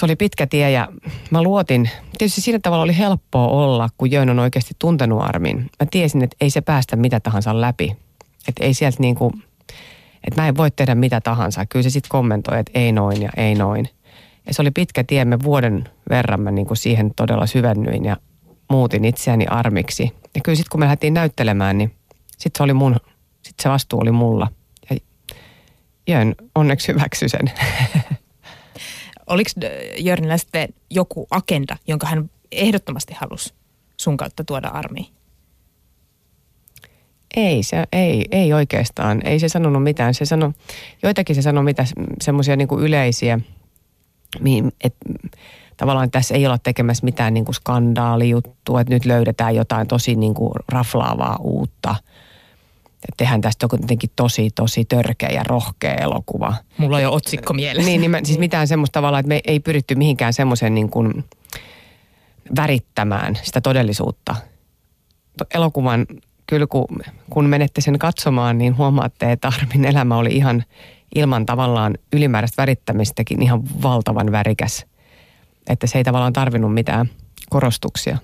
se oli pitkä tie ja mä luotin, tietysti sillä tavalla oli helppoa olla, kun Jöön on oikeasti tuntenut Armin. Mä tiesin, että ei se päästä mitä tahansa läpi. Että ei sieltä niin kuin, että mä en voi tehdä mitä tahansa. Kyllä se sitten kommentoi, että ei noin ja ei noin. Ja se oli pitkä tie, me vuoden verran mä niin kuin siihen todella syvennyin ja muutin itseäni armiksi. Ja kyllä sitten kun me lähdettiin näyttelemään, niin sitten se oli mun, sitten se vastuu oli mulla. Ja Jön onneksi hyväksy sen. Oliko Jörnillä sitten joku agenda, jonka hän ehdottomasti halusi sun kautta tuoda armiin? Ei, se, ei, ei oikeastaan. Ei se sanonut mitään. Se sano, joitakin se sanoi mitä semmoisia niin yleisiä, että tavallaan tässä ei olla tekemässä mitään niin kuin skandaalijuttua, että nyt löydetään jotain tosi niin kuin raflaavaa uutta. Että tehdään tästä jotenkin tosi, tosi törkeä ja rohkea elokuva. Mulla on jo otsikko mielessä. Niin, niin mä, siis mitään semmoista tavalla, että me ei pyritty mihinkään semmoisen niin kuin värittämään sitä todellisuutta. Elokuvan kyllä kun, kun menette sen katsomaan, niin huomaatte, että Armin elämä oli ihan ilman tavallaan ylimääräistä värittämistäkin ihan valtavan värikäs. Että se ei tavallaan tarvinnut mitään korostuksia.